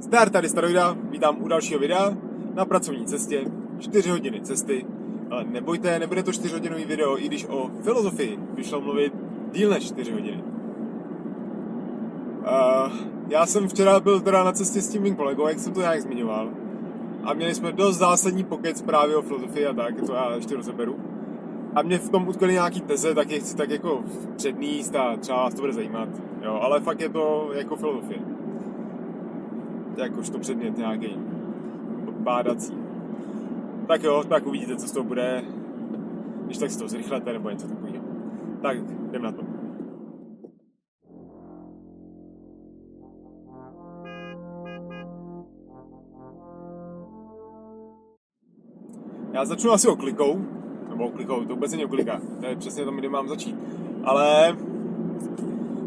Zdar, tady Staroida, vítám u dalšího videa na pracovní cestě, 4 hodiny cesty, ale nebojte, nebude to 4 hodinový video, i když o filozofii vyšlo mluvit díl než 4 hodiny. Uh, já jsem včera byl teda na cestě s tím mým kolegou, jak jsem to nějak zmiňoval, a měli jsme dost zásadní pokec právě o filozofii a tak, to já ještě rozeberu. A mě v tom utkali nějaký teze, tak je chci tak jako předníst a třeba vás to bude zajímat, jo, ale fakt je to jako filozofie jakož to předmět nějaký bádací. Tak jo, tak uvidíte, co z toho bude, když tak si to zrychlete nebo něco takového. Tak, jdem na to. Já začnu asi oklikou, nebo oklikou, to vůbec není oklika, to je přesně tam, kde mám začít. Ale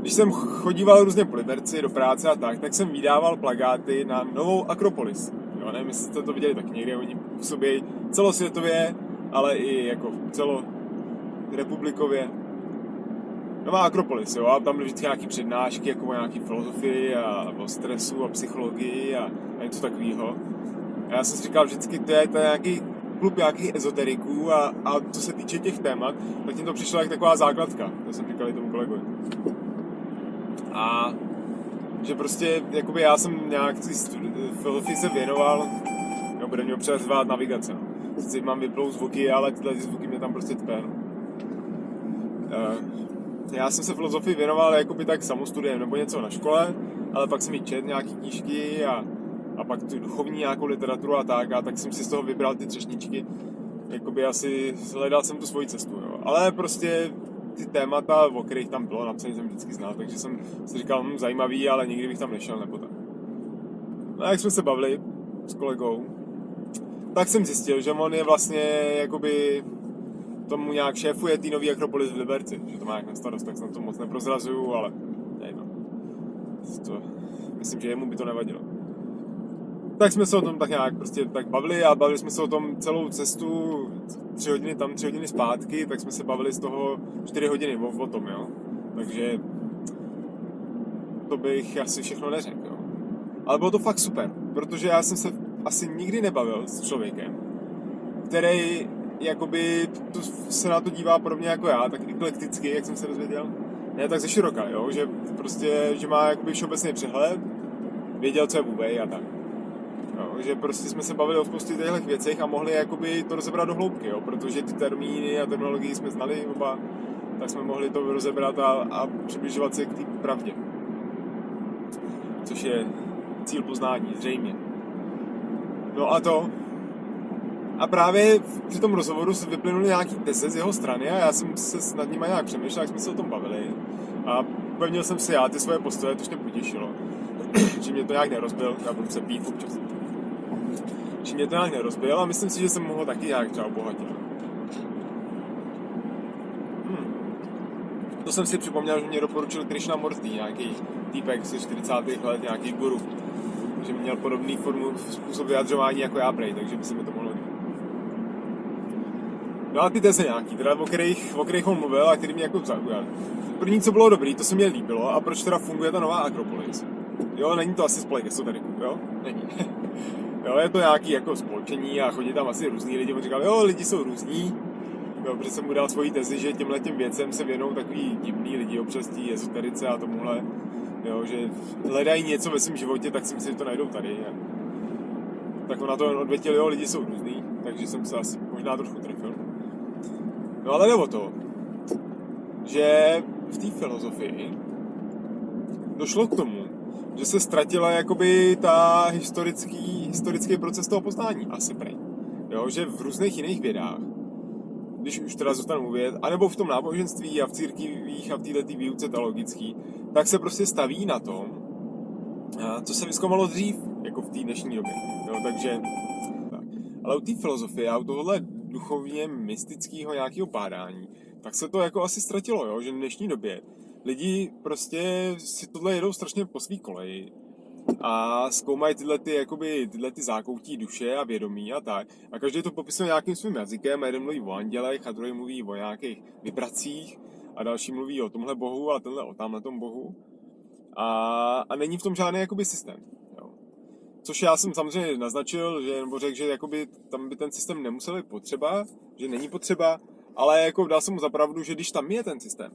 když jsem chodíval různě po Liberci do práce a tak, tak jsem vydával plagáty na novou Akropolis. Jo, nevím, jestli jste to viděli tak někde, oni působí celosvětově, ale i jako celo republikově. Nová Akropolis, jo, a tam byly vždycky nějaké přednášky, jako o nějaké filozofii a o stresu a psychologii a, a něco takového. A já jsem si říkal vždycky, to je, to nějaký klub nějakých ezoteriků a, a co se týče těch témat, tak tím to přišlo jak taková základka, to jsem říkal i tomu kolegovi. A že prostě, jakoby já jsem nějak filozofii se věnoval, no bude mě občas zvát navigace. No. Sice mám vyplou zvuky, ale tyhle zvuky mě tam prostě tpe. No. Uh, já jsem se filozofii věnoval jakoby tak samostudiem nebo něco na škole, ale pak jsem mi čet nějaký knížky a, a pak tu duchovní nějakou literaturu a tak, a tak jsem si z toho vybral ty třešničky. Jakoby asi hledal jsem tu svoji cestu, jo. Ale prostě ty témata, o kterých tam bylo napsané, jsem vždycky znal, takže jsem si říkal, hm, zajímavý, ale nikdy bych tam nešel nebo tak. No a jak jsme se bavili s kolegou, tak jsem zjistil, že on je vlastně jakoby tomu nějak šéfuje tý nový Akropolis v Liberci, že to má jak na starost, tak se na to moc neprozrazuju, ale nejno. To, myslím, že jemu by to nevadilo. Tak jsme se o tom tak nějak prostě tak bavili a bavili jsme se o tom celou cestu, tři hodiny tam, tři hodiny zpátky, tak jsme se bavili z toho čtyři hodiny o, o tom, jo. Takže to bych asi všechno neřekl, jo. Ale bylo to fakt super, protože já jsem se asi nikdy nebavil s člověkem, který jakoby to, se na to dívá podobně jako já, tak eklekticky, jak jsem se dozvěděl. Ne tak ze široka, jo, že prostě, že má jakoby všeobecný přehled, věděl, co je vůbec a tak. Jo, že prostě jsme se bavili o spoustě těchto věcech a mohli jakoby to rozebrat do hloubky, jo, protože ty termíny a terminologii jsme znali oba, tak jsme mohli to rozebrat a, a přibližovat se k té pravdě. Což je cíl poznání, zřejmě. No a to. A právě při tom rozhovoru se vyplynuly nějaký teze z jeho strany a já jsem se nad nimi nějak přemýšlel, jak jsme se o tom bavili. A pevnil jsem si já ty svoje postoje, to mě potěšilo. že mě to nějak nerozbil, já budu se pít občas že mě to nějak nerozbil a myslím si, že jsem mohl taky nějak třeba obohatit. Hmm. To jsem si připomněl, že mě doporučil Krishna Murthy, nějaký týpek ze 40. let, nějaký guru, že měl podobný formu, způsob vyjadřování jako já prej, takže by se mi to mohlo líbit. No a ty teze nějaký, teda o kterých, o kterých on mluvil a který mě jako zaujal. První, co bylo dobrý, to se mě líbilo a proč teda funguje ta nová Akropolis. Jo, není to asi spolek esoteriku, jo? Není. Jo, je to nějaký jako spolčení a chodí tam asi různí lidi. On říkal, jo, lidi jsou různí. Jo, protože jsem mu dal svoji tezi, že těmhle těm věcem se věnou takový divný lidi občas tí ezoterice a tomuhle. Jo, že hledají něco ve svém životě, tak si myslím, že to najdou tady. A tak on na to odvětil, jo, lidi jsou různý, takže jsem se asi možná trošku trefil. No ale nebo to, že v té filozofii došlo k tomu, že se ztratila jakoby ta historický, historický proces toho poznání, asi prej. Jo, že v různých jiných vědách, když už teda zůstanu mluvit, anebo v tom náboženství a v církvích a v této výuce teologický, tak se prostě staví na tom, co se vyzkoumalo dřív, jako v té dnešní době. Jo, takže, tak. Ale u té filozofie a u tohohle duchovně mystického nějakého pádání, tak se to jako asi ztratilo, jo, že v dnešní době lidi prostě si tohle jedou strašně po svý koleji a zkoumají tyhle, ty, jakoby, tyhle ty zákoutí duše a vědomí a tak. A každý to popisuje nějakým svým jazykem, a jeden mluví o andělech a druhý mluví o nějakých vibracích a další mluví o tomhle bohu a tenhle o tamhle tom bohu. A, a není v tom žádný jakoby systém. Jo. Což já jsem samozřejmě naznačil, že, nebo řekl, že jakoby tam by ten systém nemusel být potřeba, že není potřeba, ale jako dal jsem mu zapravdu, že když tam je ten systém,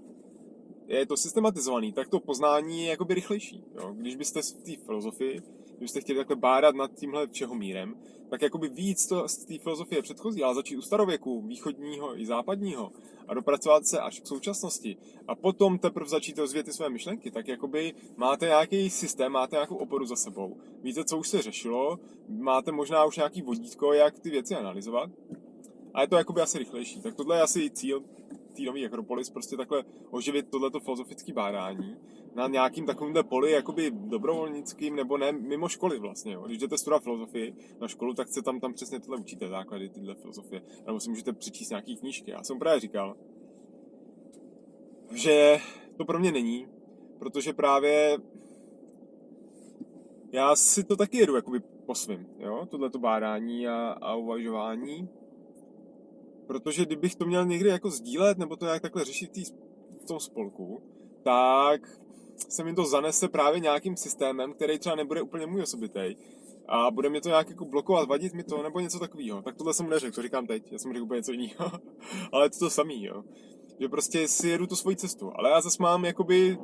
je to systematizovaný, tak to poznání je jakoby rychlejší. Jo? Když byste v té filozofii, kdybyste chtěli takhle bádat nad tímhle všeho mírem, tak jakoby víc to z té filozofie předchozí, ale začít u starověku, východního i západního a dopracovat se až k současnosti a potom teprve začít rozvíjet ty své myšlenky, tak jakoby máte nějaký systém, máte nějakou oporu za sebou. Víte, co už se řešilo, máte možná už nějaký vodítko, jak ty věci analyzovat a je to jakoby asi rychlejší. Tak tohle je asi cíl té nové Akropolis, prostě takhle oživit tohleto filozofické bádání na nějakým takovýmhle poli, jakoby dobrovolnickým, nebo ne, mimo školy vlastně. Jo. Když jdete studovat filozofii na školu, tak se tam, tam přesně tohle učíte, základy tyhle filozofie. Nebo si můžete přečíst nějaké knížky. Já jsem právě říkal, že to pro mě není, protože právě já si to taky jedu jakoby po svým, jo, tohleto bádání a, a uvažování, protože kdybych to měl někdy jako sdílet, nebo to nějak takhle řešit tý, v tom spolku, tak se mi to zanese právě nějakým systémem, který třeba nebude úplně můj osobitý a bude mě to nějak jako blokovat, vadit mi to, nebo něco takového. Tak tohle jsem neřekl, to říkám teď, já jsem řekl úplně něco jiného, ale to to samý, jo. Že prostě si jedu tu svoji cestu, ale já zase mám jakoby,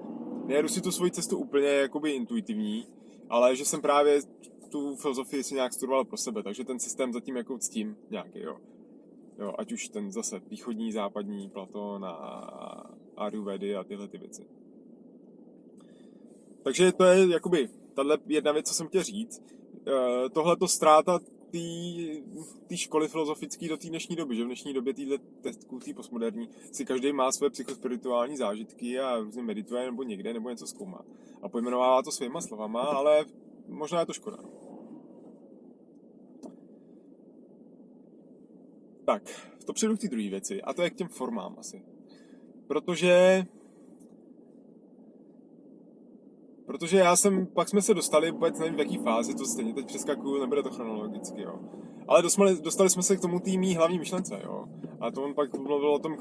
nejedu si tu svoji cestu úplně jakoby intuitivní, ale že jsem právě tu filozofii si nějak studoval pro sebe, takže ten systém zatím jako ctím nějaký, jo. Jo ať už ten zase východní, západní, Platon a Ayurvedy a tyhle ty věci. Takže to je jakoby tahle jedna věc, co jsem chtěl říct. Eh, Tohle to ztráta té školy filozofické do té dnešní doby, že v dnešní době téhle té postmoderní, si každý má své psychospirituální zážitky a různě medituje nebo někde, nebo něco zkoumá. A pojmenovává to svýma slovama, ale možná je to škoda. Tak, to přijdu k té druhé věci, a to je k těm formám asi. Protože Protože já jsem, pak jsme se dostali, vůbec nevím v jaký fázi, to stejně teď přeskakuju, nebude to chronologicky, jo. Ale dostali, dostali jsme se k tomu tými hlavní myšlence, jo. A to on pak mluvil o tom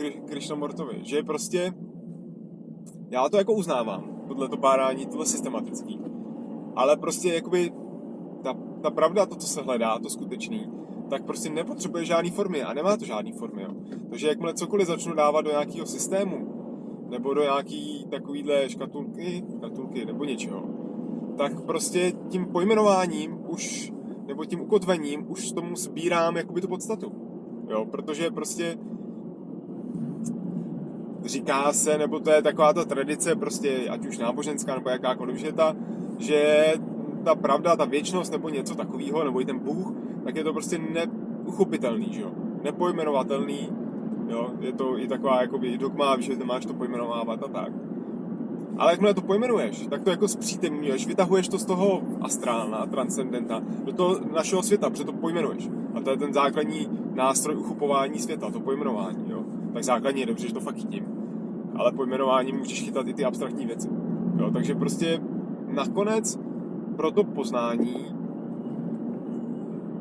Mortovi, že prostě, já to jako uznávám, tohle to párání, tohle systematický. Ale prostě jakoby ta, ta pravda, to, co se hledá, to skutečný, tak prostě nepotřebuje žádný formy a nemá to žádný formy, jo. Takže jakmile cokoliv začnu dávat do nějakého systému, nebo do nějaký takovýhle škatulky, škatulky nebo něčeho, tak prostě tím pojmenováním už, nebo tím ukotvením už tomu sbírám jakoby tu podstatu. Jo, protože prostě říká se, nebo to je taková ta tradice, prostě ať už náboženská nebo jakákoliv, že ta, že ta pravda, ta věčnost nebo něco takového, nebo i ten Bůh, tak je to prostě neuchopitelný, že jo? nepojmenovatelný Jo? Je to i taková jakoby dogma, že nemáš to pojmenovávat a tak. Ale jakmile to pojmenuješ, tak to jako zpřítemňuješ, vytahuješ to z toho astrálna, transcendenta, do toho našeho světa, protože to pojmenuješ. A to je ten základní nástroj uchopování světa, to pojmenování. Jo? Tak základně je dobře, že to fakt chytím. Ale pojmenováním můžeš chytat i ty abstraktní věci. Jo? Takže prostě nakonec pro to poznání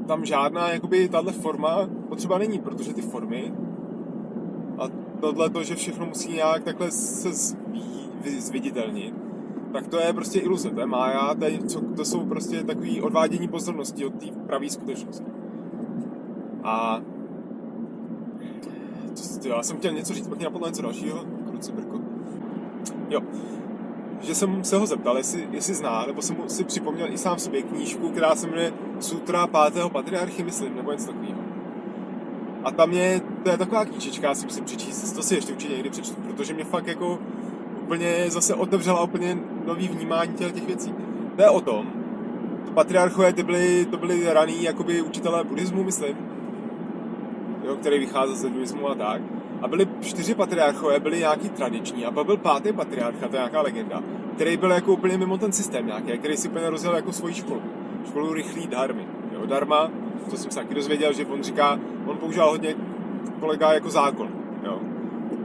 tam žádná jakoby tahle forma potřeba není, protože ty formy a tohle to, že všechno musí nějak takhle se zviditelnit, tak to je prostě iluze, to je mája, to, je, co, to jsou prostě takový odvádění pozornosti od té pravé skutečnosti. A to, já jsem chtěl něco říct, pak mě napadlo něco dalšího, kruci brko. Jo, že jsem se ho zeptal, jestli, jestli zná, nebo jsem si připomněl i sám sobě knížku, která se jmenuje Sutra pátého patriarchy, myslím, nebo něco takového. A tam je, to je taková knížečka, já si musím přečíst, to si ještě určitě někdy přečtu, protože mě fakt jako úplně zase otevřela úplně nový vnímání těch, těch věcí. To je o tom, patriarchové ty byly, to byly raný jakoby učitelé buddhismu, myslím, jo, který vycházel z buddhismu a tak. A byli čtyři patriarchové, byli nějaký tradiční a pak byl pátý patriarcha, to je nějaká legenda, který byl jako úplně mimo ten systém nějaký, který si úplně rozjel jako svoji školu. Školu rychlý dharmy. Jo, dharma to jsem se taky dozvěděl, že on říká, on používal hodně kolega jako zákon, jo.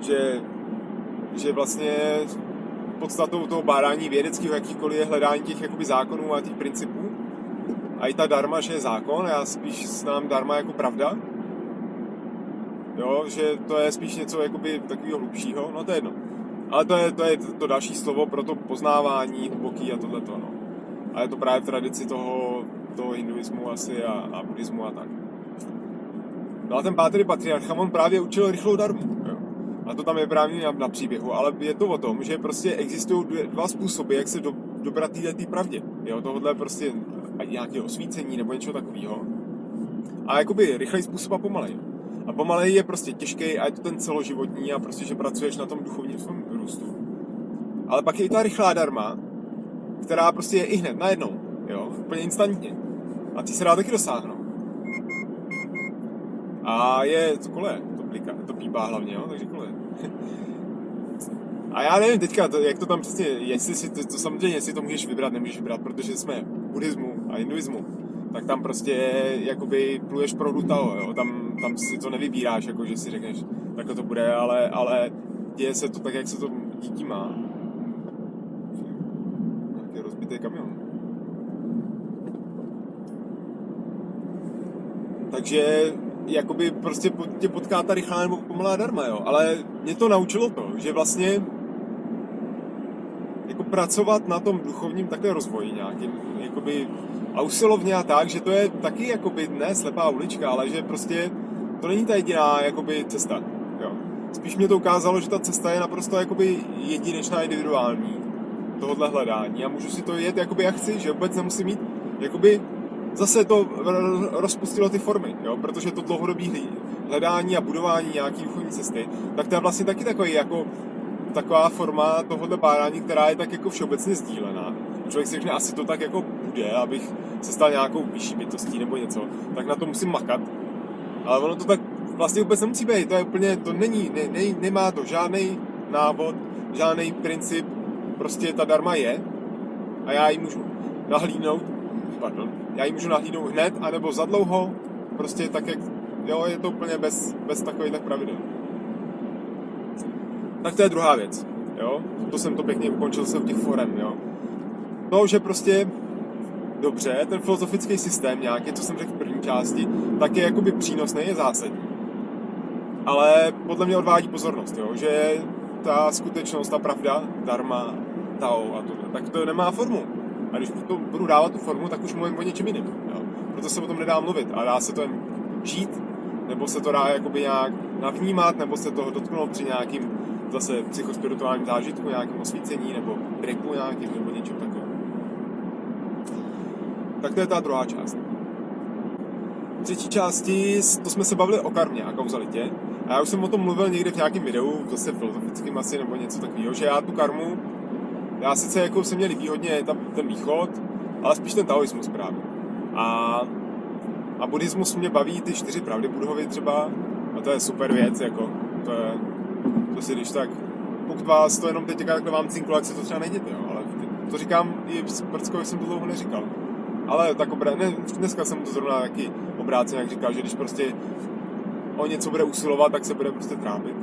Že, že vlastně podstatou toho bádání vědeckého jakýkoliv je hledání těch jakoby zákonů a těch principů. A i ta darma, že je zákon, já spíš znám darma jako pravda. Jo, že to je spíš něco jakoby takového hlubšího, no to je jedno. Ale to je, to je to další slovo pro to poznávání hluboký a tohleto, no. A je to právě v tradici toho toho hinduismu asi a, a buddhismu a tak. No a ten pátý patriarcha, on právě učil rychlou darmu. A to tam je právě na, na příběhu, ale je to o tom, že prostě existují dva způsoby, jak se do, dobrat té pravdě. Jo, tohle prostě nějaké osvícení nebo něco takového. A jakoby rychlej způsob a pomalej. A pomalej je prostě těžký a je to ten celoživotní a prostě, že pracuješ na tom duchovním růstu. Ale pak je i ta rychlá darma, která prostě je i hned, najednou, jo, úplně instantně. A ty se dá taky dosáhnout. A je, to kole, to, plika, to pípá hlavně, jo, takže kole. A já nevím teďka, to, jak to tam přesně, jestli si to, to samozřejmě, jestli to můžeš vybrat, nemůžeš vybrat, protože jsme buddhismu a hinduismu, tak tam prostě jakoby pluješ pro Tao, jo, tam, tam si to nevybíráš, jako že si řekneš, takhle to bude, ale, ale děje se to tak, jak se to dítí má. Rozbitý kamion. Takže jakoby prostě tě potká ta rychlá nebo pomalá darma, jo. Ale mě to naučilo to, že vlastně jako pracovat na tom duchovním takhle rozvoji nějakým, jakoby a usilovně a tak, že to je taky jakoby ne slepá ulička, ale že prostě to není ta jediná jakoby cesta, jo. Spíš mě to ukázalo, že ta cesta je naprosto jakoby jedinečná, individuální tohohle hledání a můžu si to jet jakoby jak chci, že vůbec nemusím mít jakoby zase to rozpustilo ty formy, jo? protože to dlouhodobé hledání a budování nějaký duchovní cesty, tak to je vlastně taky takový jako taková forma tohohle bádání, která je tak jako všeobecně sdílená. Člověk si řekne, asi to tak jako bude, abych se stal nějakou vyšší bytostí nebo něco, tak na to musím makat. Ale ono to tak vlastně vůbec nemusí být, to je úplně, to není, ne, ne, nemá to žádný návod, žádný princip, prostě ta darma je a já ji můžu nahlídnout, pardon, já ji můžu nahlídnout hned, anebo za dlouho, prostě tak, jak, jo, je to úplně bez, bez takových pravidel. Tak to je druhá věc, jo, to jsem to pěkně ukončil se u těch forem, jo. To, že prostě dobře, ten filozofický systém nějaký, co jsem řekl v první části, tak je jakoby přínosný, je zásadní. Ale podle mě odvádí pozornost, jo, že ta skutečnost, ta pravda, darma, tao a to, tak to nemá formu a když to budu dávat tu formu, tak už mluvím o něčem jiném. Proto se o tom nedá mluvit. A dá se to jen žít, nebo se to dá jakoby nějak navnímat, nebo se toho dotknout při nějakým zase psychospirituálním zážitku, nějakém osvícení, nebo tripu nějakým, nebo něčem takovým. Tak to je ta druhá část. V třetí části, to jsme se bavili o karmě a kauzalitě. A já už jsem o tom mluvil někde v nějakém videu, zase filozofickým asi, nebo něco takového, že já tu karmu já sice jako se mě líbí hodně tam ten východ, ale spíš ten taoismus právě. A, a buddhismus mě baví ty čtyři pravdy Budhovi třeba, a to je super věc, jako, to je, to si když tak, pokud vás to jenom teď takhle vám cinklo, jak se to třeba nejděte, jo, ale to říkám i Prckovi jsem to dlouho neříkal. Ale tak obrá... ne, dneska jsem to zrovna taky obráceně, jak říkal, že když prostě o něco bude usilovat, tak se bude prostě trápit.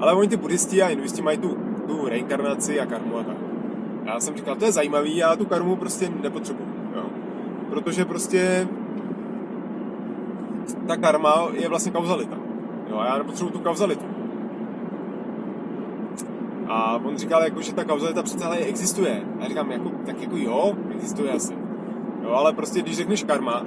Ale oni ty buddhisti a hinduisti mají tu tu reinkarnaci a karmu a tak. Já jsem říkal, to je zajímavý, já tu karmu prostě nepotřebuji. Jo. Protože prostě ta karma je vlastně kauzalita. Jo, a já nepotřebuji tu kauzalitu. A on říkal, jako, že ta kauzalita přece ale existuje. A já říkám, jako, tak jako jo, existuje asi. Jo, ale prostě když řekneš karma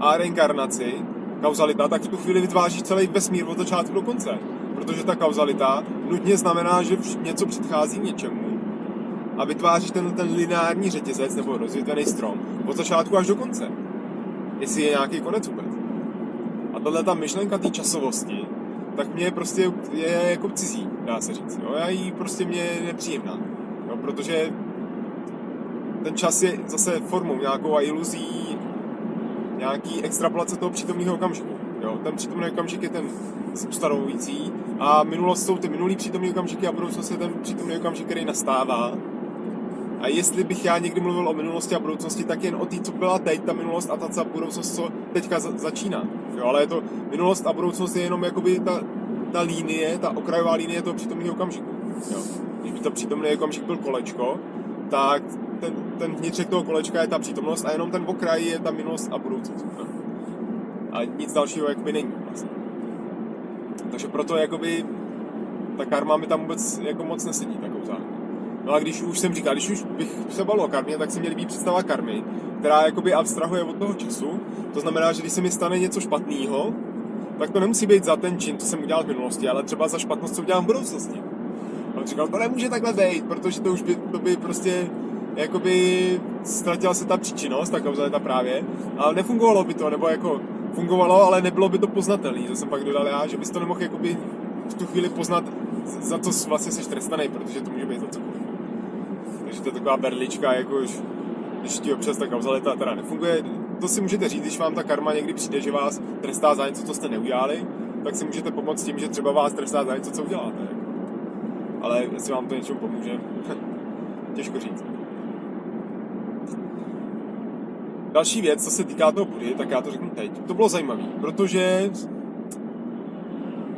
a reinkarnaci, kauzalita, tak v tu chvíli vytváříš celý vesmír od začátku do konce protože ta kauzalita nutně znamená, že něco předchází něčemu a vytváří ten, ten lineární řetězec nebo rozvětvený strom od začátku až do konce. Jestli je nějaký konec vůbec. A tahle ta myšlenka té časovosti, tak mě prostě je jako cizí, dá se říct. Jo? Já jí prostě mě je nepříjemná. Jo? Protože ten čas je zase formou nějakou a iluzí nějaký extrapolace toho přítomného okamžiku. Jo? Ten přítomný okamžik je ten ustanovující a minulost jsou ty minulý přítomný okamžiky a budoucnost je ten přítomný okamžik, který nastává. A jestli bych já někdy mluvil o minulosti a budoucnosti, tak jen o té, co byla teď, ta minulost a ta budoucnost, co teďka za, začíná. Jo, ale je to minulost a budoucnost je jenom jakoby ta, ta línie, ta okrajová línie toho přítomného okamžiku. Jo. Když by to přítomný okamžik byl kolečko, tak ten, ten vnitřek toho kolečka je ta přítomnost a jenom ten okraj je ta minulost a budoucnost. Jo. A nic dalšího jakoby není vlastně. Takže proto jakoby ta karma mi tam vůbec jako moc nesedí, takovou zároveň. No a když už jsem říkal, když už bych se bavil o karmě, tak si mě líbí představa karmy, která jakoby abstrahuje od toho času. To znamená, že když se mi stane něco špatného, tak to nemusí být za ten čin, co jsem udělal v minulosti, ale třeba za špatnost, co udělám v budoucnosti. A on říkal, to nemůže takhle být, protože to už by, to by prostě jakoby ztratila se ta příčinnost, ta kauzalita právě, ale nefungovalo by to, nebo jako fungovalo, ale nebylo by to poznatelné. To jsem pak dodal já, že bys to nemohl jakoby v tu chvíli poznat, za co vlastně jsi trestaný, protože to může být za cokoliv. Takže to je taková berlička, jakož když ti občas ta kauzalita teda nefunguje, to si můžete říct, když vám ta karma někdy přijde, že vás trestá za něco, co jste neudělali, tak si můžete pomoct tím, že třeba vás trestá za něco, co uděláte. Ale jestli vám to něčemu pomůže, těžko říct. Další věc, co se týká toho Budy, tak já to řeknu teď. To bylo zajímavé, protože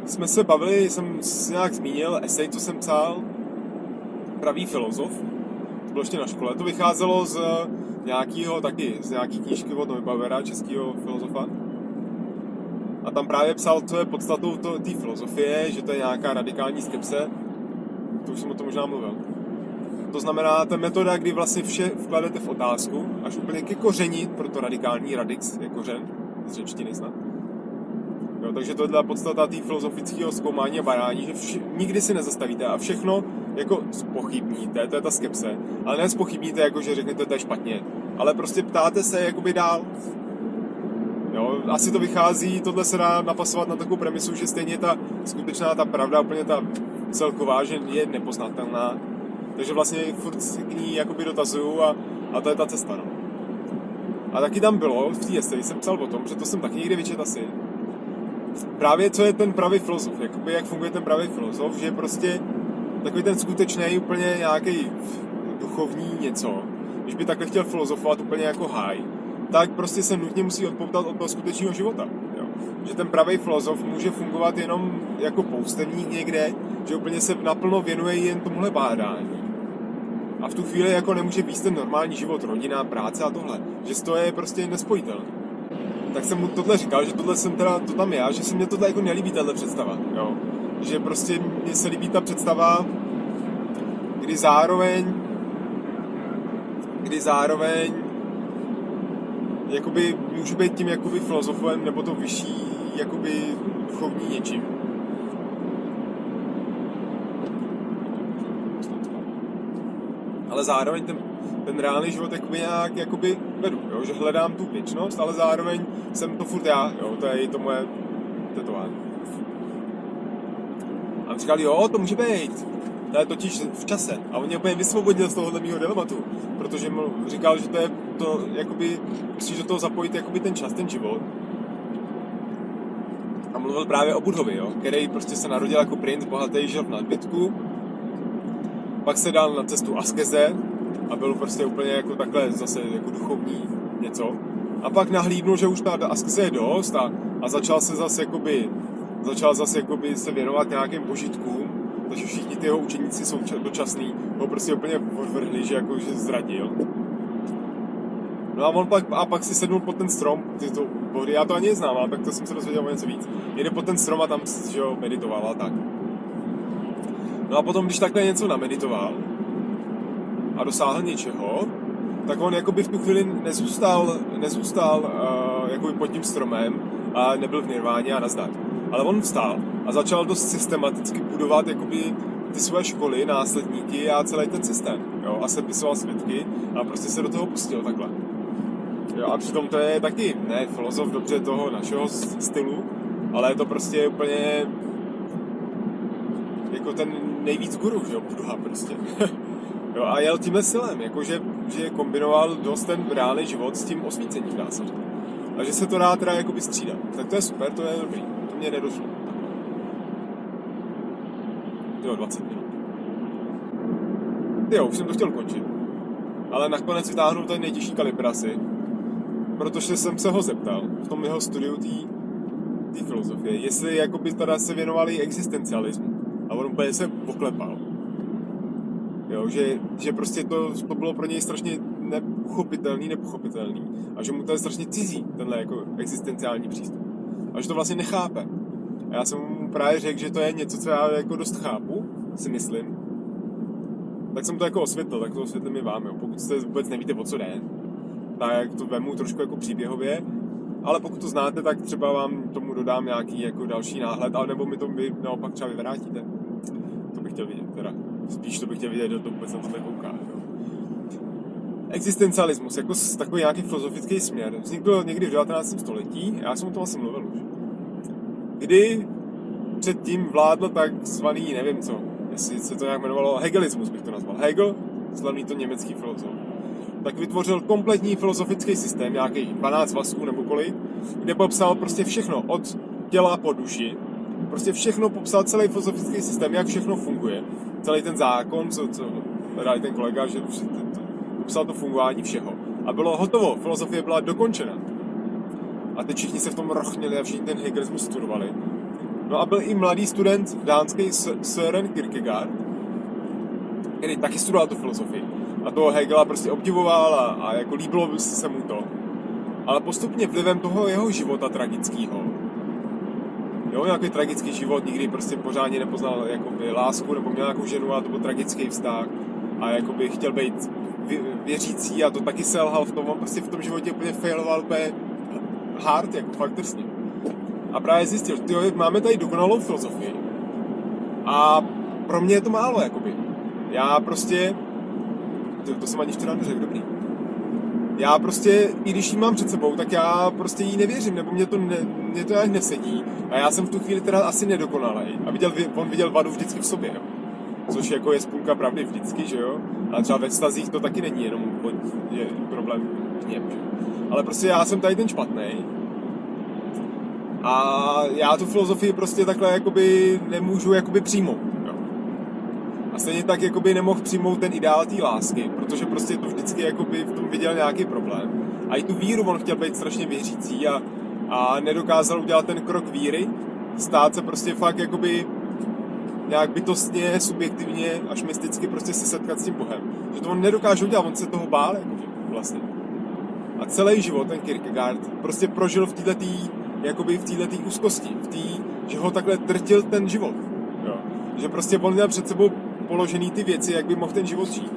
jsme se bavili, jsem nějak zmínil esej, co jsem psal, pravý filozof, to bylo ještě na škole, to vycházelo z nějakého taky, z nějaký knížky od Neubauera, českého filozofa. A tam právě psal, co je podstatou té filozofie, že to je nějaká radikální skepse. To už jsem o tom možná mluvil. To znamená, ta metoda, kdy vlastně vše vkladete v otázku, až úplně ke koření, proto radikální radix je kořen, z řečtiny snad. Jo, takže to je ta podstata té filozofického zkoumání a barání, že vši, nikdy si nezastavíte a všechno jako spochybníte, to je ta skepse, ale ne spochybníte jako, že řeknete, to je špatně, ale prostě ptáte se jakoby dál. Jo, asi to vychází, tohle se dá napasovat na takovou premisu, že stejně ta skutečná, ta pravda, úplně ta celková, že je nepoznatelná, takže vlastně furt k ní jakoby dotazuju a, a to je ta cesta, no. A taky tam bylo, v té esej jsem psal o tom, že to jsem taky někde vyčet asi, právě co je ten pravý filozof, jakoby jak funguje ten pravý filozof, že prostě takový ten skutečný, úplně nějaký duchovní něco, když by takhle chtěl filozofovat úplně jako haj, tak prostě se nutně musí odpoutat od toho skutečného života. Jo. Že ten pravý filozof může fungovat jenom jako poustevník někde, že úplně se naplno věnuje jen tomuhle bádání. A v tu chvíli jako nemůže být ten normální život, rodina, práce a tohle. Že to je prostě nespojitelné tak jsem mu tohle říkal, že tohle jsem teda, to tam já, že se mě tohle jako nelíbí, tahle představa, jo. Že prostě mně se líbí ta představa, kdy zároveň, kdy zároveň jakoby můžu být tím jakoby filozofem nebo to vyšší jakoby duchovní něčím. Ale zároveň ten ten reálný život jakoby nějak jakoby vedu, jo? že hledám tu věčnost, ale zároveň jsem to furt já, jo? to je i to moje tetování. A on říkal, jo, to může být, to je totiž v čase. A on mě úplně vysvobodil z tohohle mého dilematu, protože mu říkal, že to je to, jakoby, musíš do toho zapojit jakoby ten čas, ten život. A mluvil právě o Budhovi, jo, který prostě se narodil jako princ, bohatý, žil v nadbytku, pak se dal na cestu askeze, a byl prostě úplně jako takhle zase jako duchovní něco. A pak nahlídnul, že už ta askeze je dost a, a začal se zase jakoby, začal zase jakoby se věnovat nějakým požitkům, takže všichni ty jeho učeníci jsou dočasný, ho prostě úplně odvrhli, že jako, že zradil. No a on pak, a pak si sednul pod ten strom, ty to já to ani neznám, ale tak to jsem se dozvěděl o něco víc. Jde pod ten strom a tam že jo, meditoval a tak. No a potom, když takhle něco nameditoval, a dosáhl něčeho, tak on jakoby v tu chvíli nezůstal, nezůstal uh, jakoby pod tím stromem a nebyl v nirváně a nazdar. Ale on vstal a začal dost systematicky budovat jakoby ty své školy, následníky a celý ten systém. Jo? A sepisoval svědky a prostě se do toho pustil takhle. Jo? A přitom to je taky, ne filozof dobře toho našeho stylu, ale je to prostě úplně jako ten nejvíc guru, že jo, Buddha prostě. Jo, a jel tímhle stylem, jakože že kombinoval dost ten reálný život s tím osvícením, dá se říct. A že se to dá teda jakoby střídat. Tak to je super, to je dobrý. To mě nedošlo. Jo, 20 minut. Jo, už jsem to chtěl končit. Ale nakonec vytáhnu ten nejtěžší kalibr asi. Protože jsem se ho zeptal v tom jeho studiu té filozofie, jestli jakoby teda se věnovali existencialismu. Úplně se poklepal Jo, že, že prostě to, to bylo pro něj strašně neuchopitelný, nepochopitelný a že mu to je strašně cizí, tenhle jako existenciální přístup. A že to vlastně nechápe. A já jsem mu právě řekl, že to je něco, co já jako dost chápu, si myslím. tak jsem to jako osvětlil, tak to osvětlím i vám, jo. Pokud jste vůbec nevíte, o co jde, tak to vemu trošku jako příběhově, ale pokud to znáte, tak třeba vám tomu dodám nějaký jako další náhled, nebo mi to vy naopak třeba vyvrátíte. Chtěl vidět, teda. Spíš to bych chtěl vidět, že to vůbec na to nekouká. Jo. Existencialismus, jako takový nějaký filozofický směr, vznikl někdy v 19. století, já jsem o tom asi mluvil už. Kdy předtím vládl takzvaný, nevím co, jestli se to nějak jmenovalo, hegelismus bych to nazval. Hegel, slavný to německý filozof, tak vytvořil kompletní filozofický systém, nějaký 12 svazků nebo kolik, kde popsal prostě všechno od těla po duši, prostě všechno popsal, celý filozofický systém, jak všechno funguje, celý ten zákon, co, co dali ten kolega, že popsal to fungování všeho. A bylo hotovo, filozofie byla dokončena. A teď všichni se v tom rochněli a všichni ten hegelismus studovali. No a byl i mladý student dánský Søren Kierkegaard, který taky studoval tu filozofii. A toho Hegela prostě obdivoval a, a jako líbilo by se mu to. Ale postupně vlivem toho jeho života tragického, jo, nějaký tragický život, nikdy prostě pořádně nepoznal jakoby, lásku nebo měl nějakou ženu a to byl tragický vztah a jakoby chtěl být věřící a to taky selhal v tom, on prostě v tom životě úplně failoval úplně hard, jako fakt drsně. A právě zjistil, že máme tady dokonalou filozofii a pro mě je to málo, jakoby. Já prostě, to, to jsem ani včera neřekl, dobrý. Já prostě, i když ji mám před sebou, tak já prostě jí nevěřím, nebo mě to, ne, mě to nějak nesedí. A já jsem v tu chvíli teda asi nedokonalý. A viděl, on viděl vadu vždycky v sobě, jo. Což jako je spůlka pravdy vždycky, že jo. Ale třeba ve vztazích to taky není jenom je problém v něm, že? Ale prostě já jsem tady ten špatný a já tu filozofii prostě takhle jakoby nemůžu jakoby přijmout. Jo. A stejně tak jakoby nemohl přijmout ten ideál té lásky, protože prostě to vždycky jakoby v tom viděl nějaký problém. A i tu víru on chtěl být strašně věřící a, a nedokázal udělat ten krok víry, stát se prostě fakt jakoby nějak bytostně, subjektivně, až mysticky prostě se setkat s tím Bohem. Že to on nedokáže udělat, on se toho bál jakoby, vlastně. A celý život ten Kierkegaard prostě prožil v této jakoby v této úzkosti, v tý, že ho takhle drtil ten život. Jo. Že prostě on měl před sebou položený ty věci, jak by mohl ten život žít.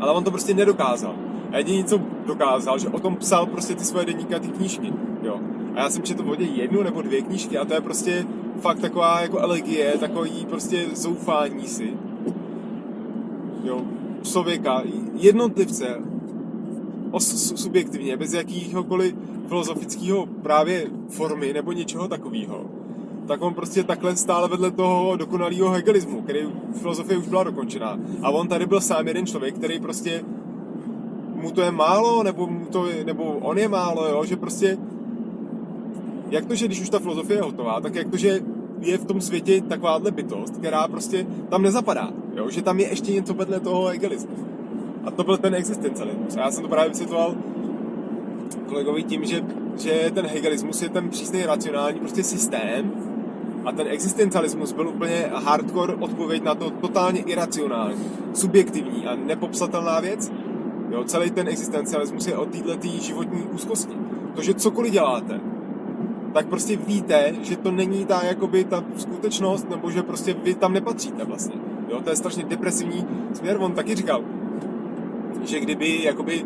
Ale on to prostě nedokázal. A jediný, co dokázal, že o tom psal prostě ty svoje denníky a ty knížky. Jo. A já jsem četl vodě jednu nebo dvě knížky a to je prostě fakt taková jako elegie, takový prostě zoufání si. Jo. Člověka, jednotlivce, subjektivně, bez jakýhokoliv filozofického právě formy nebo něčeho takového, tak on prostě takhle stále vedle toho dokonalého hegelismu, který filozofie už byla dokončená. A on tady byl sám jeden člověk, který prostě mu to je málo, nebo, mu to nebo on je málo, jo? že prostě jak to, že když už ta filozofie je hotová, tak jak to, že je v tom světě takováhle bytost, která prostě tam nezapadá, jo? že tam je ještě něco vedle toho hegelismu. A to byl ten existencialismus. A já jsem to právě vysvětloval kolegovi tím, že, že ten hegelismus je ten přísný racionální prostě systém a ten existencialismus byl úplně hardcore odpověď na to totálně iracionální, subjektivní a nepopsatelná věc. Jo, celý ten existencialismus je o této životní úzkosti. To, že cokoliv děláte, tak prostě víte, že to není ta, jakoby, ta skutečnost, nebo že prostě vy tam nepatříte vlastně. Jo, to je strašně depresivní směr. On taky říkal, že kdyby jakoby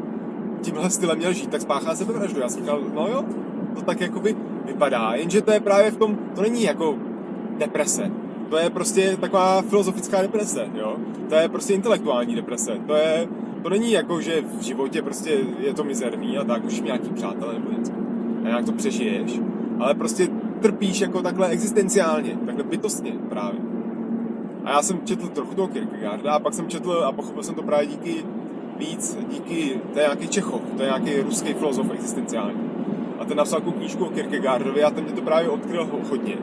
tímhle stylem měl žít, tak spáchá sebevraždu. Já jsem říkal, no jo, to tak jakoby vypadá, jenže to je právě v tom, to není jako deprese. To je prostě taková filozofická deprese, jo. To je prostě intelektuální deprese. To je, to není jako, že v životě prostě je to mizerný a tak už nějaký přátelé nebo něco. A nějak to přežiješ. Ale prostě trpíš jako takhle existenciálně, takhle bytostně právě. A já jsem četl trochu toho Kierkegaarda a pak jsem četl a pochopil jsem to právě díky víc díky, to je nějaký Čechov, to je nějaký ruský filozof existenciální. A ten napsal tu knížku o Kierkegaardovi a ten mě to právě odkryl hodně.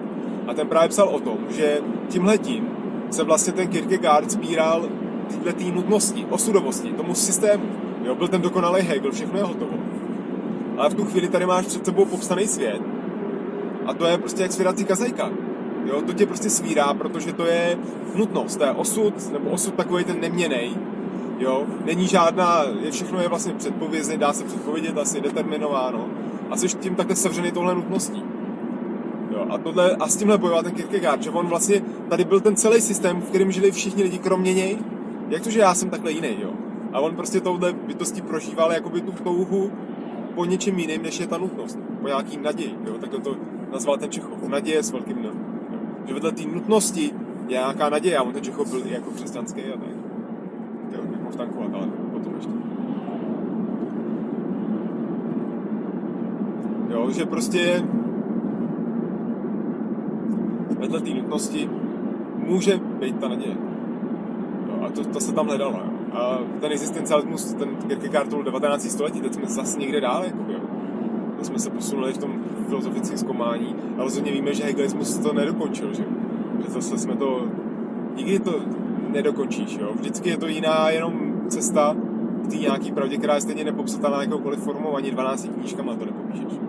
A ten právě psal o tom, že tímhletím se vlastně ten Kierkegaard spíral této nutnosti, osudovosti, tomu systému. Jo, byl ten dokonalý Hegel, všechno je hotovo. Ale v tu chvíli tady máš před sebou popsaný svět a to je prostě jak svěrací kazajka. Jo, to tě prostě svírá, protože to je nutnost, to je osud, nebo osud takový ten neměnej, Jo? Není žádná, je všechno je vlastně předpovězné, dá se předpovědět, asi determinováno. A jsi tím takhle sevřený tohle nutností. Jo? A, tohle, a s tímhle bojoval ten Kierkegaard, že on vlastně, tady byl ten celý systém, v kterém žili všichni lidi kromě něj. Jak to, že já jsem takhle jiný, jo? A on prostě touhle bytostí prožíval jakoby tu touhu po něčem jiném, než je ta nutnost. Po nějaký naději, jo? Tak to nazval ten Čechov. Naděje s velkým N. Že vedle té nutnosti je nějaká naděje. A on ten Čechov byl jako křesťanský a tak. Jo, jako vtankovat, ale potom ještě. Jo, že prostě vedle té nutnosti může být ta naděje. Jo, a to, to se tam hledalo. Jo. A ten existencialismus, ten Kierkegaard to 19. století, teď jsme zase někde dál. Jako, jo. To jsme se posunuli v tom filozofickém zkoumání, ale rozhodně víme, že hegelismus to nedokončil. Že, že zase jsme to... Nikdy to nedokončíš. Jo. Vždycky je to jiná jenom cesta k té nějaký pravdě, která je stejně nepopsatelná jakoukoliv formou, ani 12 knížkama to nepopíšeš.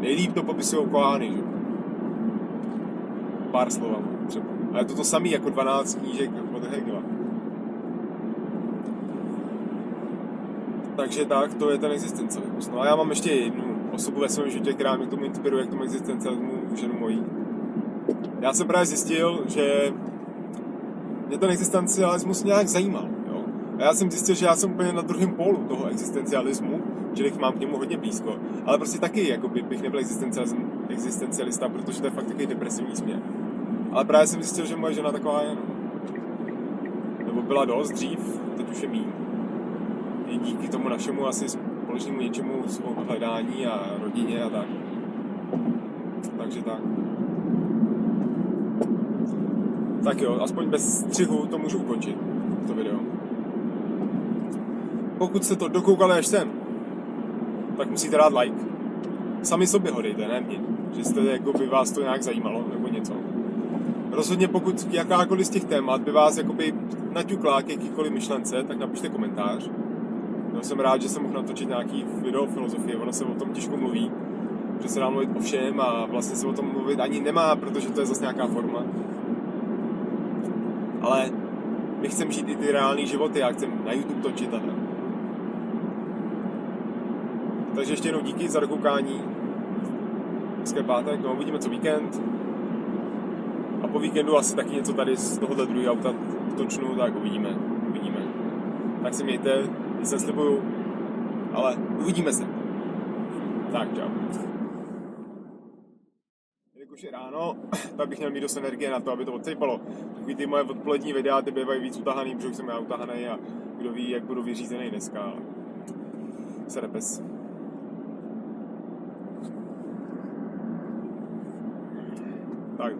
Nejlíp to popisují koány, že? Pár slovami třeba. A je to to samé jako 12 knížek od Hegela. Takže tak, to je ten existencialismus. No a já mám ještě jednu osobu ve svém životě, která mě k tomu inspiruje, k tomu existencialismu, ženu mojí. Já jsem právě zjistil, že mě ten existencialismus nějak zajímal. Jo? A já jsem zjistil, že já jsem úplně na druhém pólu toho existencialismu, čili mám k němu hodně blízko. Ale prostě taky jako by, bych nebyl existencialista, protože to je fakt takový depresivní směr. Ale právě jsem zjistil, že moje žena taková je. Nebo byla dost dřív, teď už je mý. I díky tomu našemu asi společnému něčemu svou hledání a rodině a tak. Takže tak. Tak jo, aspoň bez střihu to můžu ukončit, to video. Pokud jste to dokoukali až sem, tak musíte dát like. Sami sobě ho dejte, ne mě. Že jste, jako by vás to nějak zajímalo, nebo něco. Rozhodně pokud jakákoliv z těch témat by vás jakoby naťukla k jakýkoliv myšlence, tak napište komentář. No, jsem rád, že jsem mohl natočit nějaký video filozofie, ono se o tom těžko mluví, že se dá mluvit o všem a vlastně se o tom mluvit ani nemá, protože to je zase nějaká forma. Ale my chceme žít i ty reální životy, já chcem na YouTube točit a tak. Takže ještě jednou díky za dokoukání. Je pátek, no uvidíme co víkend. Po víkendu asi taky něco tady z tohohle druhého auta točnu, tak uvidíme, uvidíme. Tak se mějte, se slibuju, ale uvidíme se. Tak, čau. Jelikož je ráno, tak bych měl mít dost energie na to, aby to odsejpalo. Takový ty moje odpolední videa, ty bývají víc utahaný, protože jsem já utahaný a kdo ví, jak budu vyřízený dneska, ale se repes. Tak.